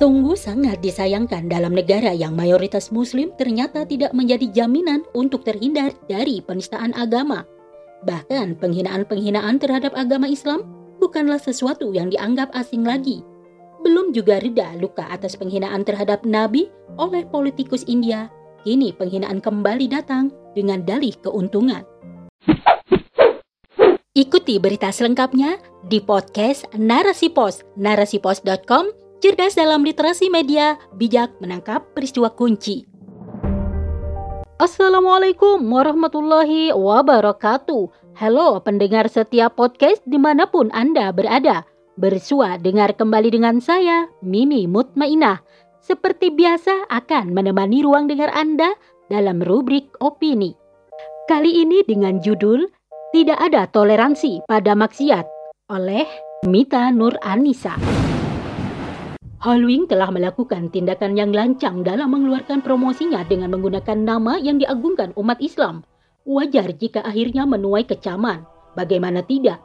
Sungguh sangat disayangkan dalam negara yang mayoritas muslim ternyata tidak menjadi jaminan untuk terhindar dari penistaan agama. Bahkan penghinaan-penghinaan terhadap agama Islam bukanlah sesuatu yang dianggap asing lagi. Belum juga reda luka atas penghinaan terhadap Nabi oleh politikus India, kini penghinaan kembali datang dengan dalih keuntungan. Ikuti berita selengkapnya di podcast Narasi cerdas dalam literasi media, bijak menangkap peristiwa kunci. Assalamualaikum warahmatullahi wabarakatuh. Halo pendengar setiap podcast di mana pun Anda berada. Bersua dengar kembali dengan saya, Mimi Mutmainah. Seperti biasa akan menemani ruang dengar Anda dalam rubrik opini. Kali ini dengan judul Tidak ada toleransi pada maksiat oleh Mita Nur Anissa. Halloween telah melakukan tindakan yang lancang dalam mengeluarkan promosinya dengan menggunakan nama yang diagungkan umat Islam. Wajar jika akhirnya menuai kecaman. Bagaimana tidak?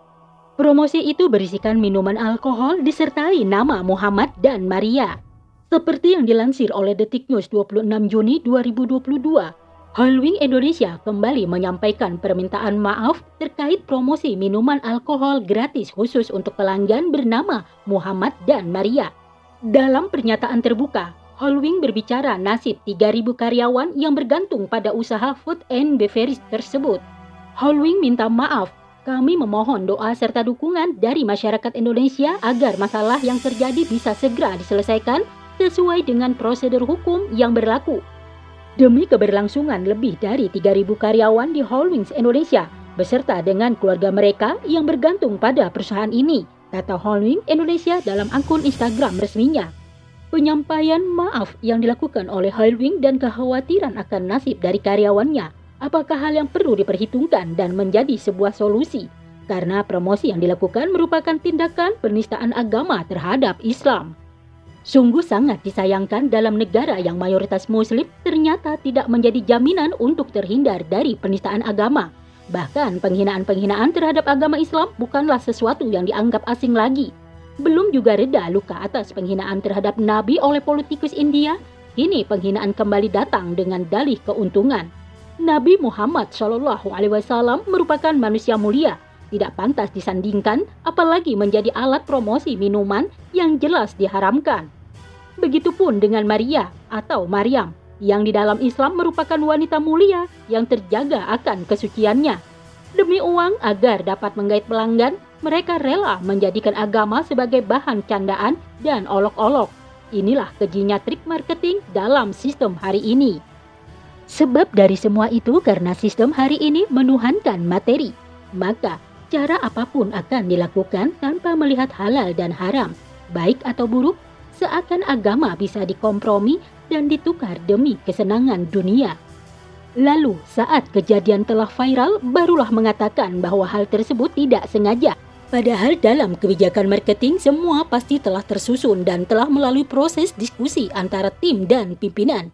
Promosi itu berisikan minuman alkohol disertai nama Muhammad dan Maria. Seperti yang dilansir oleh Detik News 26 Juni 2022, Halloween Indonesia kembali menyampaikan permintaan maaf terkait promosi minuman alkohol gratis khusus untuk pelanggan bernama Muhammad dan Maria. Dalam pernyataan terbuka, Holwing berbicara nasib 3.000 karyawan yang bergantung pada usaha food and beverage tersebut. Holwing minta maaf, kami memohon doa serta dukungan dari masyarakat Indonesia agar masalah yang terjadi bisa segera diselesaikan sesuai dengan prosedur hukum yang berlaku. Demi keberlangsungan lebih dari 3.000 karyawan di Holwings Indonesia beserta dengan keluarga mereka yang bergantung pada perusahaan ini, kata Holwing Indonesia dalam akun Instagram resminya. Penyampaian maaf yang dilakukan oleh Holwing dan kekhawatiran akan nasib dari karyawannya, apakah hal yang perlu diperhitungkan dan menjadi sebuah solusi? Karena promosi yang dilakukan merupakan tindakan penistaan agama terhadap Islam. Sungguh sangat disayangkan dalam negara yang mayoritas muslim ternyata tidak menjadi jaminan untuk terhindar dari penistaan agama Bahkan penghinaan-penghinaan terhadap agama Islam bukanlah sesuatu yang dianggap asing lagi. Belum juga reda luka atas penghinaan terhadap Nabi oleh politikus India, kini penghinaan kembali datang dengan dalih keuntungan. Nabi Muhammad Shallallahu Alaihi Wasallam merupakan manusia mulia, tidak pantas disandingkan, apalagi menjadi alat promosi minuman yang jelas diharamkan. Begitupun dengan Maria atau Maryam, yang di dalam Islam merupakan wanita mulia yang terjaga akan kesuciannya. Demi uang agar dapat menggait pelanggan, mereka rela menjadikan agama sebagai bahan candaan dan olok-olok. Inilah kejinya trik marketing dalam sistem hari ini. Sebab dari semua itu karena sistem hari ini menuhankan materi, maka cara apa pun akan dilakukan tanpa melihat halal dan haram, baik atau buruk, seakan agama bisa dikompromi dan ditukar demi kesenangan dunia. Lalu, saat kejadian telah viral, barulah mengatakan bahwa hal tersebut tidak sengaja. Padahal dalam kebijakan marketing semua pasti telah tersusun dan telah melalui proses diskusi antara tim dan pimpinan.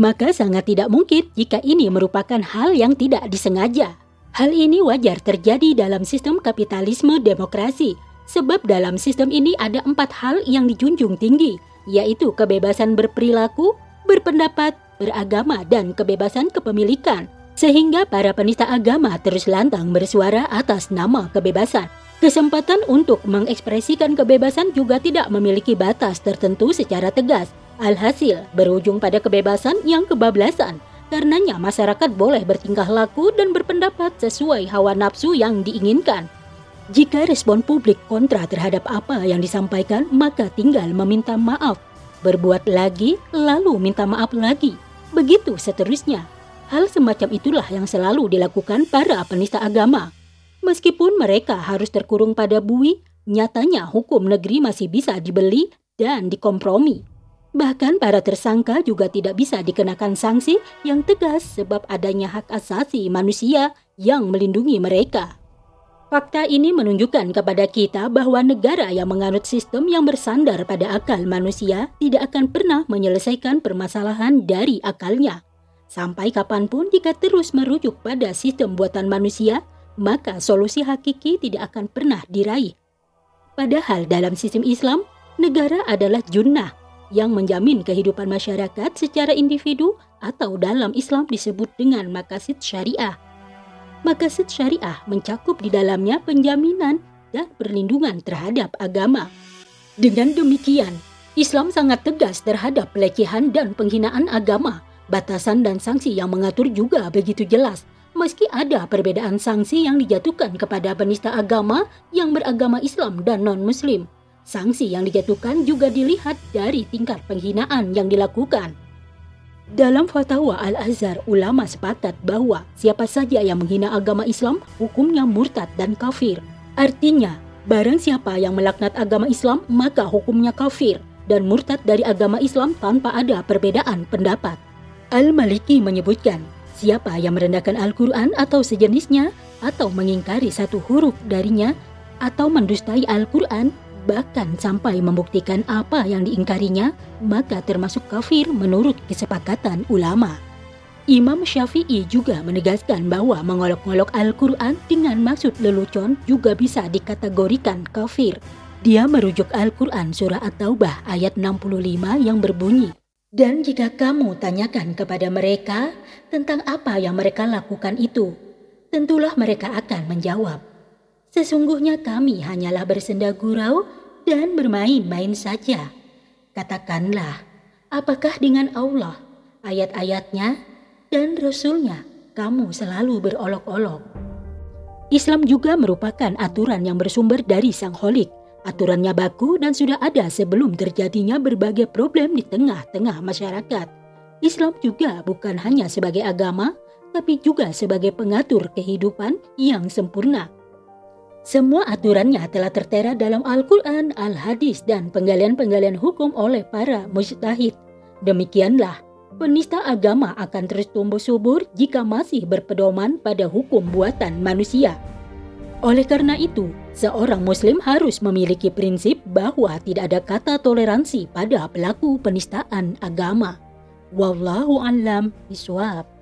Maka sangat tidak mungkin jika ini merupakan hal yang tidak disengaja. Hal ini wajar terjadi dalam sistem kapitalisme demokrasi, sebab dalam sistem ini ada empat hal yang dijunjung tinggi, yaitu kebebasan berperilaku, berpendapat, beragama, dan kebebasan kepemilikan. Sehingga para penista agama terus lantang bersuara atas nama kebebasan. Kesempatan untuk mengekspresikan kebebasan juga tidak memiliki batas tertentu secara tegas. Alhasil, berujung pada kebebasan yang kebablasan. Karenanya masyarakat boleh bertingkah laku dan berpendapat sesuai hawa nafsu yang diinginkan. Jika respon publik kontra terhadap apa yang disampaikan, maka tinggal meminta maaf, berbuat lagi, lalu minta maaf lagi. Begitu seterusnya. Hal semacam itulah yang selalu dilakukan para penista agama. Meskipun mereka harus terkurung pada bui, nyatanya hukum negeri masih bisa dibeli dan dikompromi. Bahkan para tersangka juga tidak bisa dikenakan sanksi yang tegas sebab adanya hak asasi manusia yang melindungi mereka. Fakta ini menunjukkan kepada kita bahwa negara yang menganut sistem yang bersandar pada akal manusia tidak akan pernah menyelesaikan permasalahan dari akalnya. Sampai kapan pun jika terus merujuk pada sistem buatan manusia, maka solusi hakiki tidak akan pernah diraih. Padahal dalam sistem Islam, negara adalah junnah, yang menjamin kehidupan masyarakat secara individu atau dalam Islam disebut dengan makasid syariah. Makasid syariah mencakup di dalamnya penjaminan dan perlindungan terhadap agama. Dengan demikian, Islam sangat tegas terhadap pelecehan dan penghinaan agama. Batasan dan sanksi yang mengatur juga begitu jelas, meski ada perbedaan sanksi yang dijatuhkan kepada penista agama yang beragama Islam dan non-Muslim. Sanksi yang dijatuhkan juga dilihat dari tingkat penghinaan yang dilakukan. Dalam fatwa Al-Azhar, ulama sepakat bahwa siapa saja yang menghina agama Islam hukumnya murtad dan kafir. Artinya, barang siapa yang melaknat agama Islam maka hukumnya kafir dan murtad dari agama Islam tanpa ada perbedaan pendapat. Al-Maliki menyebutkan, siapa yang merendahkan Al-Quran atau sejenisnya atau mengingkari satu huruf darinya atau mendustai Al-Quran bahkan sampai membuktikan apa yang diingkarinya, maka termasuk kafir menurut kesepakatan ulama. Imam Syafi'i juga menegaskan bahwa mengolok-olok Al-Quran dengan maksud lelucon juga bisa dikategorikan kafir. Dia merujuk Al-Quran surah At-Taubah ayat 65 yang berbunyi, Dan jika kamu tanyakan kepada mereka tentang apa yang mereka lakukan itu, tentulah mereka akan menjawab, Sesungguhnya kami hanyalah bersenda gurau dan bermain-main saja. Katakanlah, apakah dengan Allah, ayat-ayatnya, dan Rasulnya kamu selalu berolok-olok? Islam juga merupakan aturan yang bersumber dari Sang Holik. Aturannya baku dan sudah ada sebelum terjadinya berbagai problem di tengah-tengah masyarakat. Islam juga bukan hanya sebagai agama, tapi juga sebagai pengatur kehidupan yang sempurna. Semua aturannya telah tertera dalam Al-Quran, Al-Hadis, dan penggalian-penggalian hukum oleh para mujtahid. Demikianlah, penista agama akan terus tumbuh subur jika masih berpedoman pada hukum buatan manusia. Oleh karena itu, seorang muslim harus memiliki prinsip bahwa tidak ada kata toleransi pada pelaku penistaan agama. Wallahu a'lam bishawab.